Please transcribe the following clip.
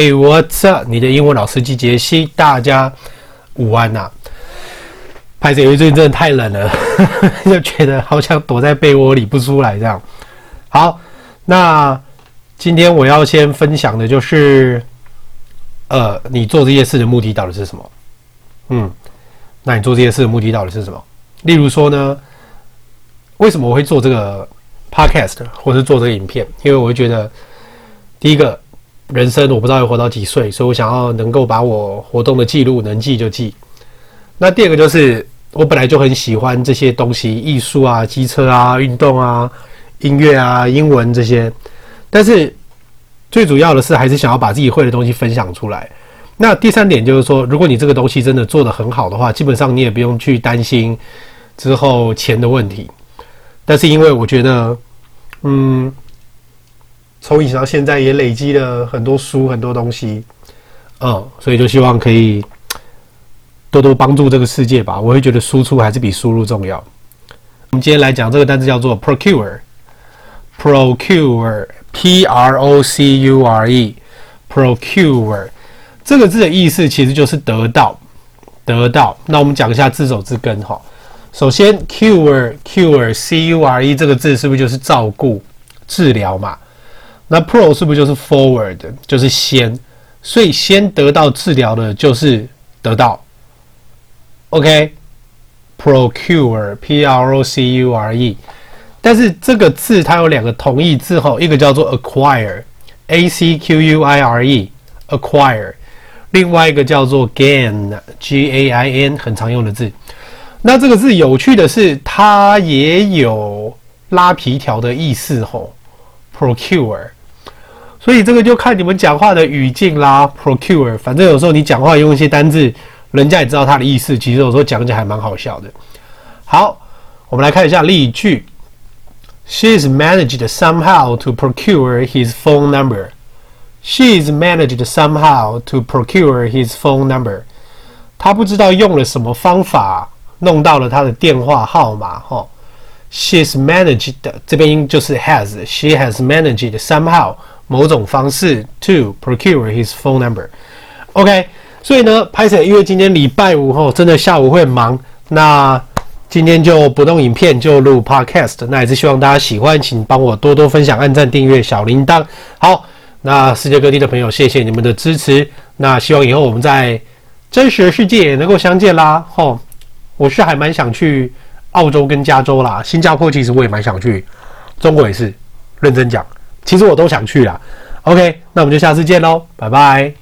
Hey, what's up？你的英文老师机杰西，大家午安呐、拍摄，因为最近真的太冷了，就觉得好像躲在被窝里不出来这样。好，那今天我要先分享的就是，呃，你做这些事的目的到底是什么？嗯，那你做这些事的目的到底是什么？例如说呢，为什么我会做这个 podcast 或是做这个影片？因为我会觉得，第一个。人生我不知道要活到几岁，所以我想要能够把我活动的记录能记就记。那第二个就是我本来就很喜欢这些东西，艺术啊、机车啊、运动啊、音乐啊、英文这些。但是最主要的是还是想要把自己会的东西分享出来。那第三点就是说，如果你这个东西真的做得很好的话，基本上你也不用去担心之后钱的问题。但是因为我觉得，嗯。从以前到现在也累积了很多书，很多东西，嗯，所以就希望可以多多帮助这个世界吧。我会觉得输出还是比输入重要。我们今天来讲这个单词叫做 procure，procure，p r o c u r e，procure 这个字的意思其实就是得到，得到。那我们讲一下字首字根哈。首先，cure，cure，c u r e 这个字是不是就是照顾、治疗嘛？那 pro 是不是就是 forward，就是先，所以先得到治疗的就是得到，OK，procure，p r o c u r e，但是这个字它有两个同义字吼，一个叫做 acquire，a c q u i r e，acquire，另外一个叫做 gain，g a i n，很常用的字。那这个字有趣的是，它也有拉皮条的意思吼，procure。所以这个就看你们讲话的语境啦。Procure，反正有时候你讲话用一些单字，人家也知道它的意思。其实有时候讲起来还蛮好笑的。好，我们来看一下例句。She's managed somehow to procure his phone number. She's managed somehow to procure his phone number. 她不知道用了什么方法弄到了他的电话号码。哈，She's managed 这边就是 has。She has managed somehow。某种方式 to procure his phone number。OK，所以呢，拍摄，因为今天礼拜五后真的下午会很忙，那今天就不弄影片，就录 Podcast。那也是希望大家喜欢，请帮我多多分享、按赞、订阅、小铃铛。好，那世界各地的朋友，谢谢你们的支持。那希望以后我们在真实的世界也能够相见啦。吼，我是还蛮想去澳洲跟加州啦，新加坡其实我也蛮想去，中国也是，认真讲。其实我都想去啦。OK，那我们就下次见喽，拜拜。